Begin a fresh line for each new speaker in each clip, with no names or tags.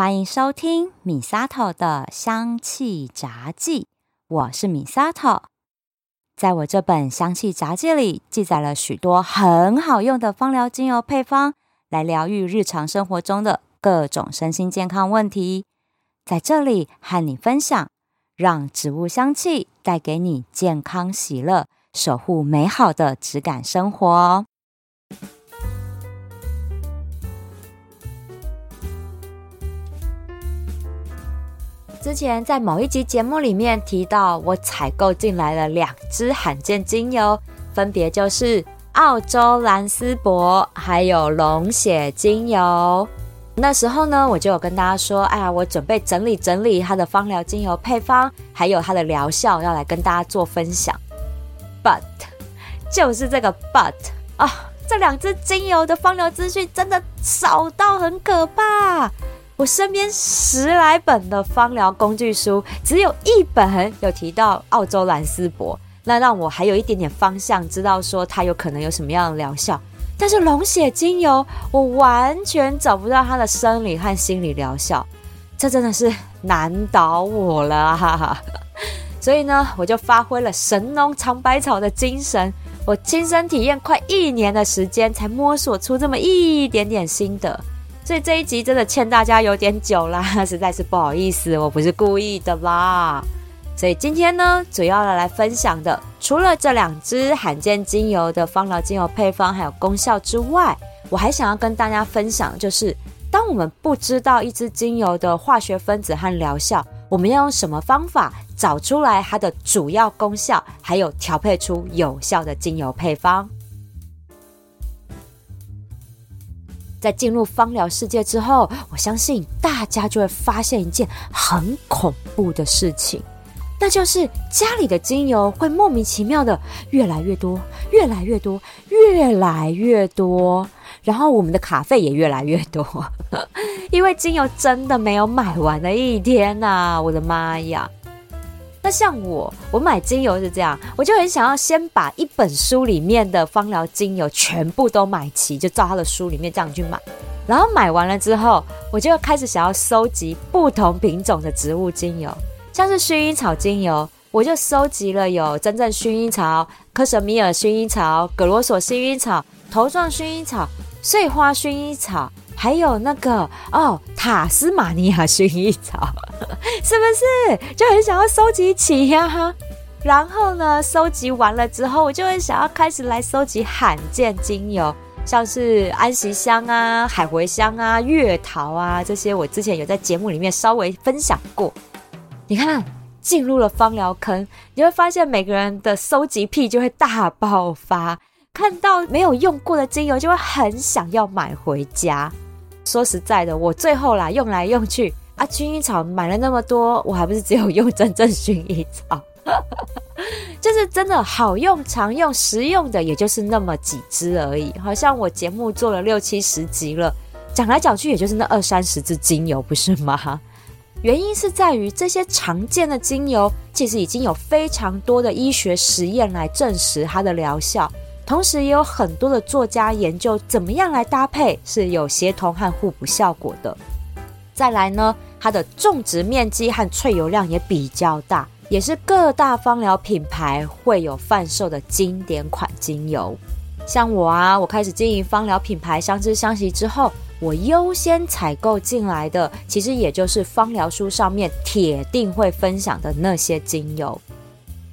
欢迎收听米萨头的香气杂记，我是米萨头。在我这本香气杂记里，记载了许多很好用的芳疗精油配方，来疗愈日常生活中的各种身心健康问题。在这里和你分享，让植物香气带给你健康喜乐，守护美好的质感生活。之前在某一集节目里面提到，我采购进来了两支罕见精油，分别就是澳洲蓝丝柏还有龙血精油。那时候呢，我就有跟大家说，哎呀，我准备整理整理它的芳疗精油配方，还有它的疗效，要来跟大家做分享。But 就是这个 But 啊，这两支精油的芳疗资讯真的少到很可怕。我身边十来本的芳疗工具书，只有一本有提到澳洲蓝丝柏，那让我还有一点点方向，知道说它有可能有什么样的疗效。但是龙血精油，我完全找不到它的生理和心理疗效，这真的是难倒我了哈哈。所以呢，我就发挥了神农尝百草的精神，我亲身体验快一年的时间，才摸索出这么一点点心得。所以这一集真的欠大家有点久啦，实在是不好意思，我不是故意的啦。所以今天呢，主要来分享的，除了这两支罕见精油的芳疗精油配方还有功效之外，我还想要跟大家分享，就是当我们不知道一支精油的化学分子和疗效，我们要用什么方法找出来它的主要功效，还有调配出有效的精油配方。在进入芳疗世界之后，我相信大家就会发现一件很恐怖的事情，那就是家里的精油会莫名其妙的越来越多，越来越多，越来越多，然后我们的卡费也越来越多，因为精油真的没有买完的一天呐！我的妈呀！像我，我买精油是这样，我就很想要先把一本书里面的芳疗精油全部都买齐，就照他的书里面这样去买。然后买完了之后，我就开始想要收集不同品种的植物精油，像是薰衣草精油，我就收集了有真正薰衣草、科什米尔薰衣草、格罗索薰衣草、头状薰衣草、碎花薰衣草。还有那个哦，塔斯马尼亚薰衣草，是不是就很想要收集起呀？然后呢，收集完了之后，我就会想要开始来收集罕见精油，像是安息香啊、海茴香啊、月桃啊这些，我之前有在节目里面稍微分享过。你看，进入了芳疗坑，你会发现每个人的收集癖就会大爆发，看到没有用过的精油，就会很想要买回家。说实在的，我最后啦用来用去啊，薰衣草买了那么多，我还不是只有用真正薰衣草，就是真的好用、常用、实用的，也就是那么几支而已。好像我节目做了六七十集了，讲来讲去也就是那二三十支精油，不是吗？原因是在于这些常见的精油，其实已经有非常多的医学实验来证实它的疗效。同时也有很多的作家研究怎么样来搭配是有协同和互补效果的。再来呢，它的种植面积和萃油量也比较大，也是各大芳疗品牌会有贩售的经典款精油。像我啊，我开始经营芳疗品牌相知相惜之后，我优先采购进来的，其实也就是芳疗书上面铁定会分享的那些精油。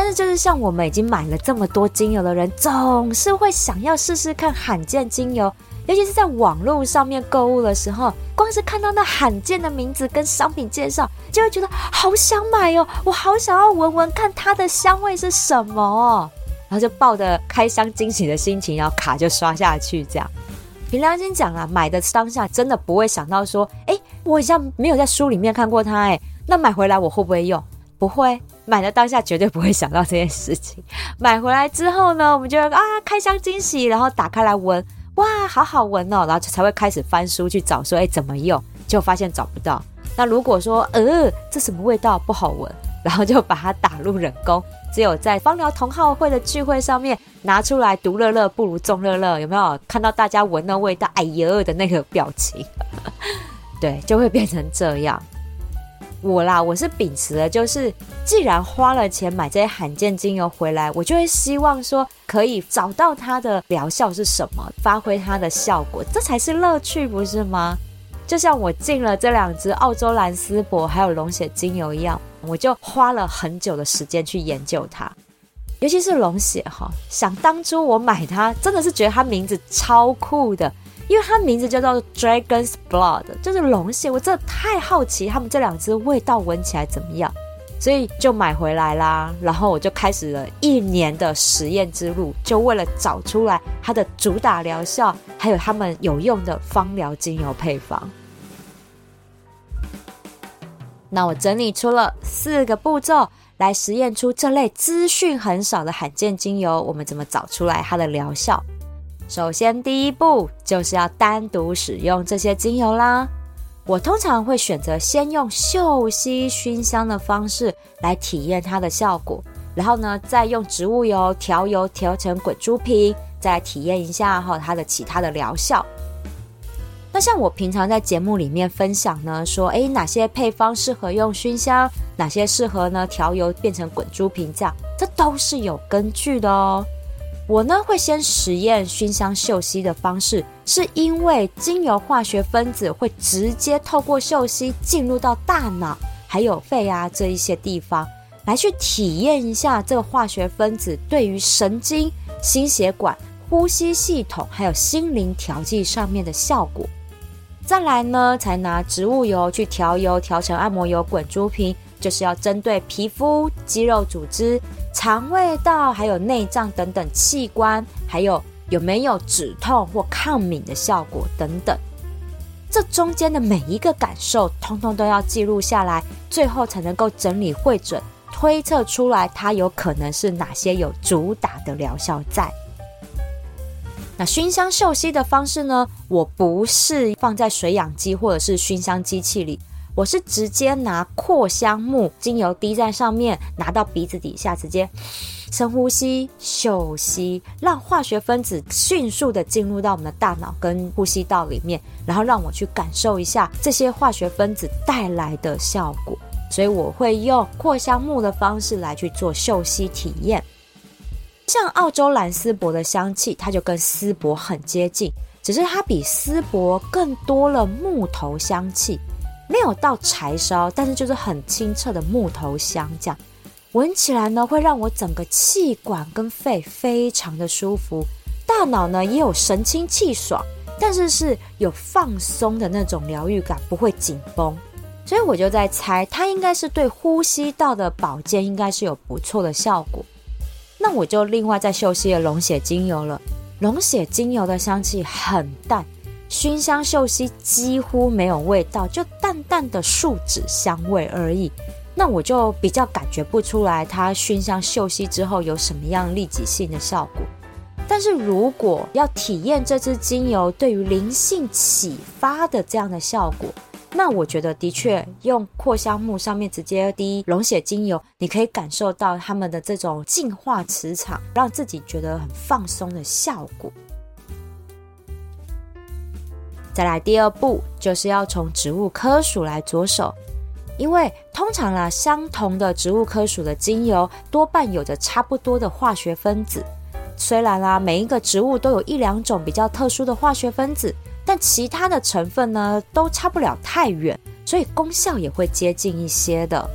但是，就是像我们已经买了这么多精油的人，总是会想要试试看罕见精油。尤其是在网络上面购物的时候，光是看到那罕见的名字跟商品介绍，就会觉得好想买哦！我好想要闻闻看它的香味是什么，然后就抱着开箱惊喜的心情，然后卡就刷下去。这样，凭良心讲啊，买的当下真的不会想到说，哎，我好像没有在书里面看过它，哎，那买回来我会不会用？不会。买的当下绝对不会想到这件事情，买回来之后呢，我们就啊开箱惊喜，然后打开来闻，哇，好好闻哦，然后才会开始翻书去找说，哎，怎么用？就发现找不到。那如果说，呃，这什么味道不好闻，然后就把它打入冷宫，只有在芳疗同好会的聚会上面拿出来，独乐乐不如众乐乐，有没有看到大家闻那味道？哎呦的那个表情。对，就会变成这样。我啦，我是秉持的，就是既然花了钱买这些罕见精油回来，我就会希望说可以找到它的疗效是什么，发挥它的效果，这才是乐趣，不是吗？就像我进了这两支澳洲蓝丝柏还有龙血精油一样，我就花了很久的时间去研究它，尤其是龙血哈。想当初我买它，真的是觉得它名字超酷的。因为它名字叫做 Dragon's Blood，就是龙血，我真的太好奇它们这两支味道闻起来怎么样，所以就买回来啦。然后我就开始了一年的实验之路，就为了找出来它的主打疗效，还有它们有用的芳疗精油配方。那我整理出了四个步骤来实验出这类资讯很少的罕见精油，我们怎么找出来它的疗效？首先，第一步就是要单独使用这些精油啦。我通常会选择先用嗅吸熏香的方式来体验它的效果，然后呢，再用植物油调油调成滚珠瓶，再体验一下哈它的其他的疗效。那像我平常在节目里面分享呢，说诶哪些配方适合用熏香，哪些适合呢调油变成滚珠瓶这样，这都是有根据的哦。我呢会先实验熏香嗅吸的方式，是因为精油化学分子会直接透过嗅吸进入到大脑还有肺啊这一些地方，来去体验一下这个化学分子对于神经、心血管、呼吸系统还有心灵调剂上面的效果。再来呢，才拿植物油去调油，调成按摩油滚珠瓶。就是要针对皮肤、肌肉组织、肠胃道，还有内脏等等器官，还有有没有止痛或抗敏的效果等等，这中间的每一个感受，通通都要记录下来，最后才能够整理会诊，推测出来它有可能是哪些有主打的疗效在。那熏香嗅吸的方式呢？我不是放在水氧机或者是熏香机器里。我是直接拿扩香木精油滴在上面，拿到鼻子底下，直接深呼吸、嗅吸，让化学分子迅速的进入到我们的大脑跟呼吸道里面，然后让我去感受一下这些化学分子带来的效果。所以我会用扩香木的方式来去做嗅吸体验。像澳洲蓝丝柏的香气，它就跟丝柏很接近，只是它比丝柏更多了木头香气。没有到柴烧，但是就是很清澈的木头香，这样闻起来呢，会让我整个气管跟肺非常的舒服，大脑呢也有神清气爽，但是是有放松的那种疗愈感，不会紧绷，所以我就在猜，它应该是对呼吸道的保健应该是有不错的效果。那我就另外再休息了龙血精油了，龙血精油的香气很淡。熏香嗅吸几乎没有味道，就淡淡的树脂香味而已。那我就比较感觉不出来它熏香嗅吸之后有什么样立即性的效果。但是如果要体验这支精油对于灵性启发的这样的效果，那我觉得的确用扩香木上面直接滴龙血精油，你可以感受到他们的这种净化磁场，让自己觉得很放松的效果。再来第二步，就是要从植物科属来着手，因为通常啦，相同的植物科属的精油多半有着差不多的化学分子。虽然啦，每一个植物都有一两种比较特殊的化学分子，但其他的成分呢，都差不了太远，所以功效也会接近一些的。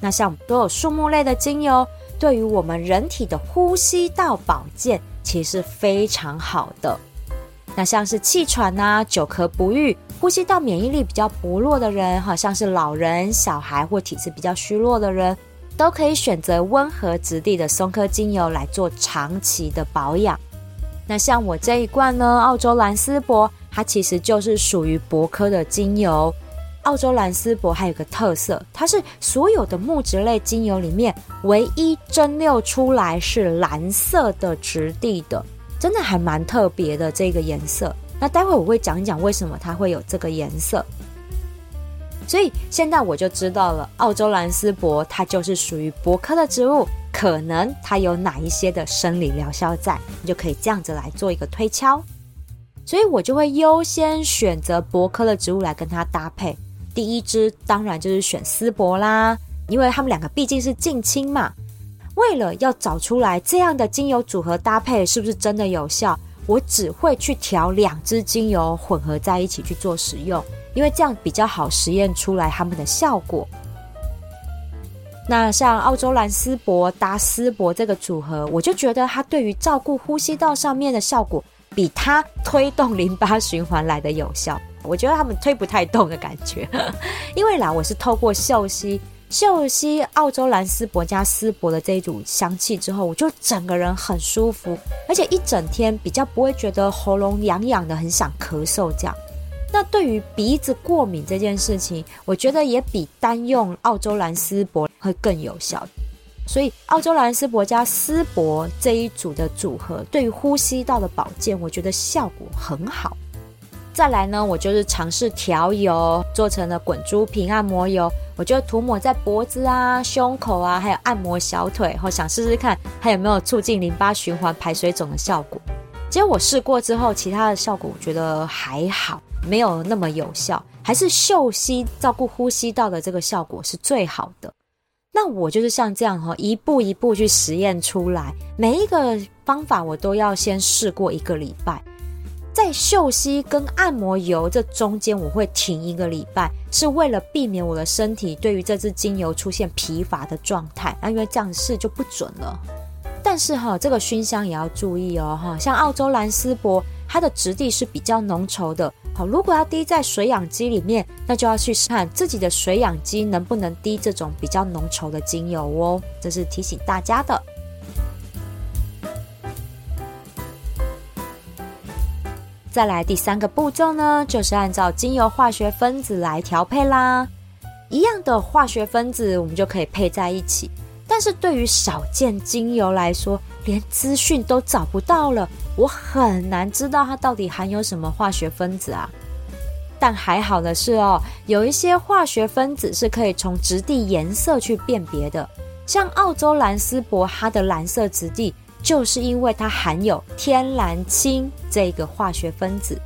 那像都有树木类的精油，对于我们人体的呼吸道保健，其实非常好的。那像是气喘呐、久咳不愈、呼吸道免疫力比较薄弱的人，好像是老人、小孩或体质比较虚弱的人，都可以选择温和质地的松科精油来做长期的保养。那像我这一罐呢，澳洲蓝丝柏，它其实就是属于柏科的精油。澳洲蓝丝柏还有个特色，它是所有的木质类精油里面唯一蒸馏出来是蓝色的质地的。真的还蛮特别的这个颜色，那待会我会讲一讲为什么它会有这个颜色。所以现在我就知道了，澳洲蓝丝柏它就是属于柏科的植物，可能它有哪一些的生理疗效在，你就可以这样子来做一个推敲。所以我就会优先选择柏科的植物来跟它搭配。第一支当然就是选丝柏啦，因为它们两个毕竟是近亲嘛。为了要找出来这样的精油组合搭配是不是真的有效，我只会去调两支精油混合在一起去做使用，因为这样比较好实验出来它们的效果。那像澳洲蓝丝柏搭丝柏这个组合，我就觉得它对于照顾呼吸道上面的效果，比它推动淋巴循环来的有效。我觉得他们推不太动的感觉，因为啦，我是透过嗅吸。嗅吸澳洲蓝丝柏加丝柏的这一组香气之后，我就整个人很舒服，而且一整天比较不会觉得喉咙痒痒的，很想咳嗽这样。那对于鼻子过敏这件事情，我觉得也比单用澳洲蓝丝柏会更有效。所以澳洲蓝丝柏加丝柏这一组的组合，对于呼吸道的保健，我觉得效果很好。再来呢，我就是尝试调油，做成了滚珠瓶按摩油。我就涂抹在脖子啊、胸口啊，还有按摩小腿，后想试试看它有没有促进淋巴循环、排水肿的效果。结果我试过之后，其他的效果我觉得还好，没有那么有效，还是嗅吸照顾呼吸道的这个效果是最好的。那我就是像这样哈，一步一步去实验出来，每一个方法我都要先试过一个礼拜。在嗅吸跟按摩油这中间，我会停一个礼拜，是为了避免我的身体对于这支精油出现疲乏的状态。那因为这样试就不准了。但是哈，这个熏香也要注意哦哈。像澳洲蓝丝柏，它的质地是比较浓稠的。好，如果要滴在水养机里面，那就要去看自己的水养机能不能滴这种比较浓稠的精油哦。这是提醒大家的。再来第三个步骤呢，就是按照精油化学分子来调配啦。一样的化学分子，我们就可以配在一起。但是对于少见精油来说，连资讯都找不到了，我很难知道它到底含有什么化学分子啊。但还好的是哦，有一些化学分子是可以从质地颜色去辨别的，像澳洲蓝丝柏，它的蓝色质地。就是因为它含有天然氢这个化学分子，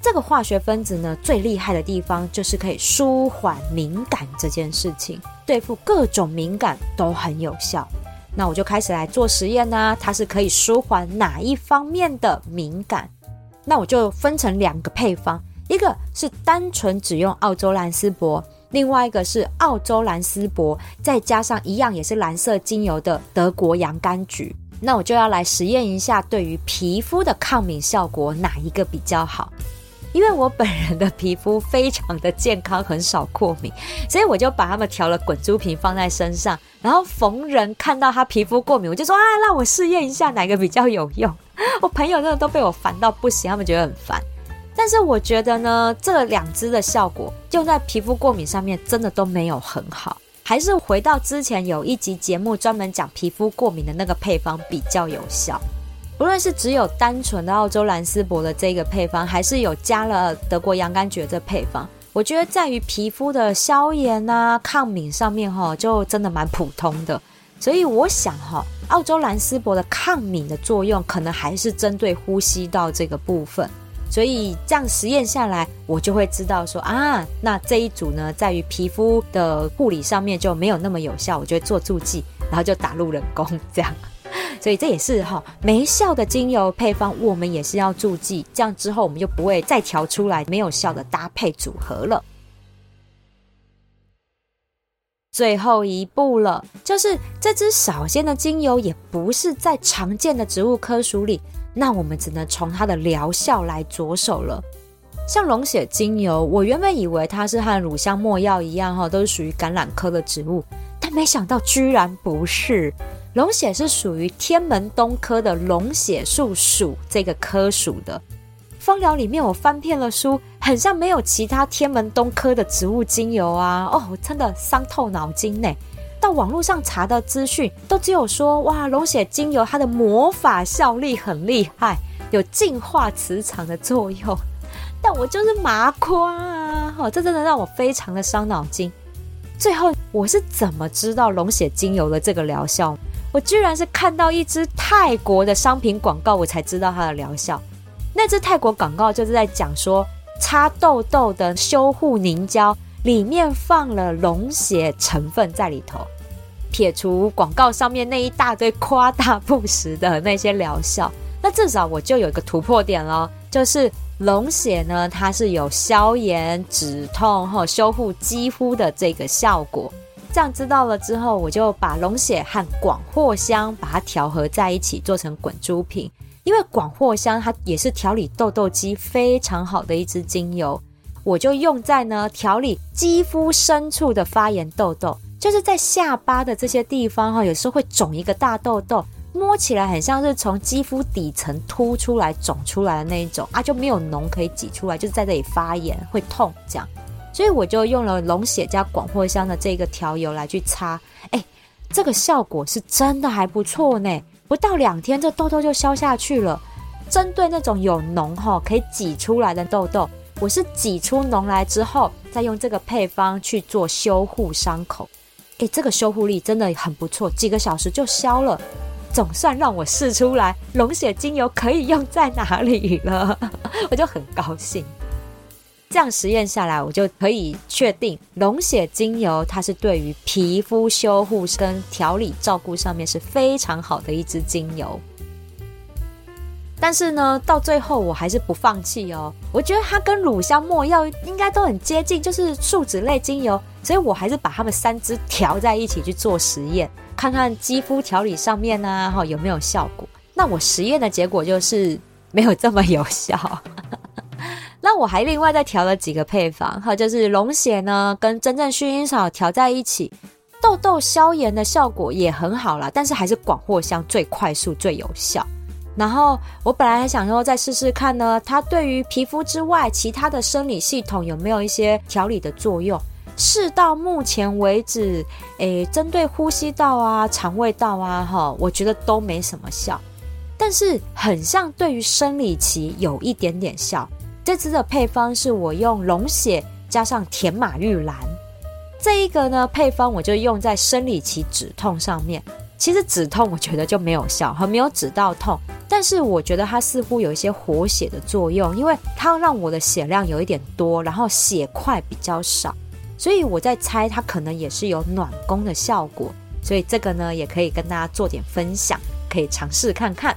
这个化学分子呢最厉害的地方就是可以舒缓敏感这件事情，对付各种敏感都很有效。那我就开始来做实验呢，它是可以舒缓哪一方面的敏感？那我就分成两个配方，一个是单纯只用澳洲蓝丝柏，另外一个是澳洲蓝丝柏再加上一样也是蓝色精油的德国洋甘菊。那我就要来实验一下，对于皮肤的抗敏效果哪一个比较好？因为我本人的皮肤非常的健康，很少过敏，所以我就把它们调了滚珠瓶放在身上，然后逢人看到他皮肤过敏，我就说啊，让我试验一下哪个比较有用。我朋友真的都被我烦到不行，他们觉得很烦。但是我觉得呢，这两支的效果用在皮肤过敏上面，真的都没有很好。还是回到之前有一集节目专门讲皮肤过敏的那个配方比较有效。不论是只有单纯的澳洲蓝丝柏的这个配方，还是有加了德国洋甘菊这配方，我觉得在于皮肤的消炎啊、抗敏上面哈，就真的蛮普通的。所以我想哈，澳洲蓝丝柏的抗敏的作用，可能还是针对呼吸道这个部分。所以这样实验下来，我就会知道说啊，那这一组呢，在于皮肤的护理上面就没有那么有效，我就会做注记，然后就打入人工这样。所以这也是哈没效的精油配方，我们也是要注记，这样之后我们就不会再调出来没有效的搭配组合了。最后一步了，就是这支少见的精油也不是在常见的植物科属里。那我们只能从它的疗效来着手了。像龙血精油，我原本以为它是和乳香没药一样，哈，都是属于橄榄科的植物，但没想到居然不是。龙血是属于天门冬科的龙血树属这个科属的。芳疗里面我翻遍了书，很像没有其他天门冬科的植物精油啊！哦，真的伤透脑筋呢。到网络上查的资讯都只有说哇，龙血精油它的魔法效力很厉害，有净化磁场的作用。但我就是麻瓜啊，哦，这真的让我非常的伤脑筋。最后我是怎么知道龙血精油的这个疗效？我居然是看到一支泰国的商品广告，我才知道它的疗效。那支泰国广告就是在讲说，擦痘痘的修护凝胶里面放了龙血成分在里头。撇除广告上面那一大堆夸大不实的那些疗效，那至少我就有一个突破点了，就是龙血呢，它是有消炎、止痛和修护肌肤的这个效果。这样知道了之后，我就把龙血和广藿香把它调和在一起，做成滚珠瓶。因为广藿香它也是调理痘痘肌非常好的一支精油，我就用在呢调理肌肤深处的发炎痘痘，就是在下巴的这些地方哈，有时候会肿一个大痘痘，摸起来很像是从肌肤底层凸出来肿出来的那一种啊，就没有脓可以挤出来，就是在这里发炎会痛这样。所以我就用了龙血加广藿香的这个调油来去擦，哎，这个效果是真的还不错呢，不到两天这痘痘就消下去了。针对那种有脓哈可以挤出来的痘痘，我是挤出脓来之后，再用这个配方去做修护伤口，哎，这个修护力真的很不错，几个小时就消了，总算让我试出来龙血精油可以用在哪里了，我就很高兴。这样实验下来，我就可以确定龙血精油它是对于皮肤修护跟调理照顾上面是非常好的一支精油。但是呢，到最后我还是不放弃哦。我觉得它跟乳香没药应该都很接近，就是树脂类精油，所以我还是把它们三支调在一起去做实验，看看肌肤调理上面呢，哈有没有效果。那我实验的结果就是没有这么有效。那我还另外再调了几个配方，哈，就是龙血呢跟真正薰衣草调在一起，痘痘消炎的效果也很好了，但是还是广藿香最快速最有效。然后我本来还想说再试试看呢，它对于皮肤之外其他的生理系统有没有一些调理的作用？试到目前为止，诶，针对呼吸道啊、肠胃道啊，哈，我觉得都没什么效，但是很像对于生理期有一点点效。这支的配方是我用龙血加上甜马玉兰，这一个呢配方我就用在生理期止痛上面。其实止痛我觉得就没有效，和没有止到痛，但是我觉得它似乎有一些活血的作用，因为它让我的血量有一点多，然后血块比较少，所以我在猜它可能也是有暖宫的效果。所以这个呢也可以跟大家做点分享，可以尝试看看。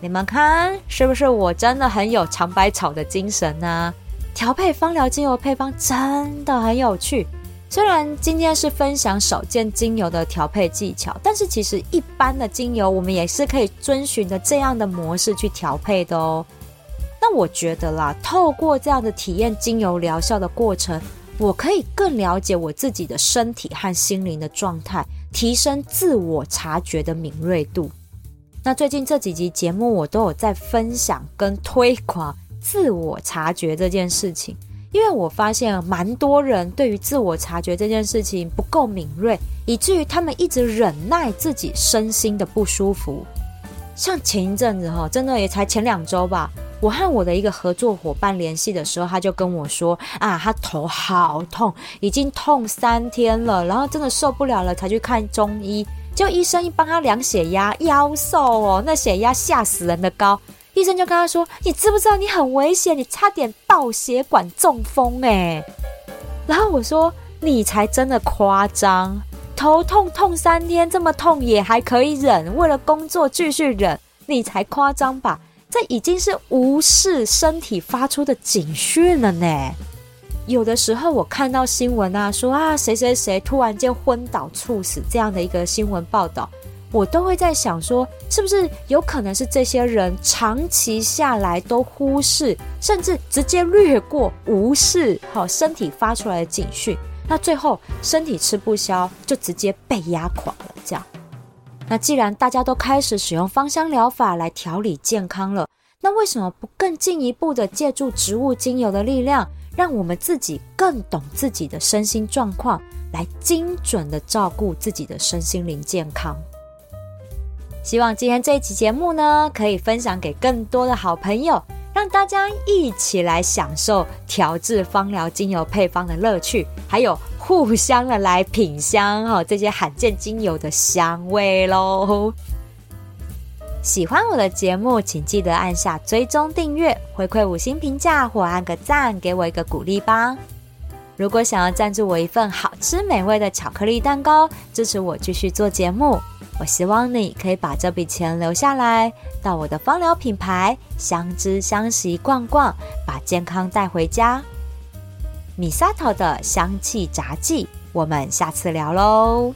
你们看，是不是我真的很有尝百草的精神呢？调配芳疗精油配方真的很有趣。虽然今天是分享少见精油的调配技巧，但是其实一般的精油我们也是可以遵循着这样的模式去调配的哦。那我觉得啦，透过这样的体验精油疗效的过程，我可以更了解我自己的身体和心灵的状态，提升自我察觉的敏锐度。那最近这几集节目，我都有在分享跟推广自我察觉这件事情，因为我发现蛮多人对于自我察觉这件事情不够敏锐，以至于他们一直忍耐自己身心的不舒服。像前一阵子哈，真的也才前两周吧，我和我的一个合作伙伴联系的时候，他就跟我说啊，他头好痛，已经痛三天了，然后真的受不了了，才去看中医。就医生一帮他量血压，腰瘦哦，那血压吓死人的高。医生就跟他说：“你知不知道你很危险？你差点爆血管中风哎！”然后我说：“你才真的夸张，头痛痛三天这么痛也还可以忍，为了工作继续忍，你才夸张吧？这已经是无视身体发出的警讯了呢。”有的时候我看到新闻啊，说啊谁谁谁突然间昏倒猝死这样的一个新闻报道，我都会在想说，是不是有可能是这些人长期下来都忽视，甚至直接略过、无视好身体发出来的警讯，那最后身体吃不消，就直接被压垮了。这样，那既然大家都开始使用芳香疗法来调理健康了，那为什么不更进一步的借助植物精油的力量？让我们自己更懂自己的身心状况，来精准的照顾自己的身心灵健康。希望今天这一期节目呢，可以分享给更多的好朋友，让大家一起来享受调制芳疗精油配方的乐趣，还有互相的来品香哈这些罕见精油的香味喽。喜欢我的节目，请记得按下追踪订阅，回馈五星评价或按个赞，给我一个鼓励吧。如果想要赞助我一份好吃美味的巧克力蛋糕，支持我继续做节目，我希望你可以把这笔钱留下来，到我的芳疗品牌相知相惜逛逛，把健康带回家。米萨头的香气杂技，我们下次聊喽。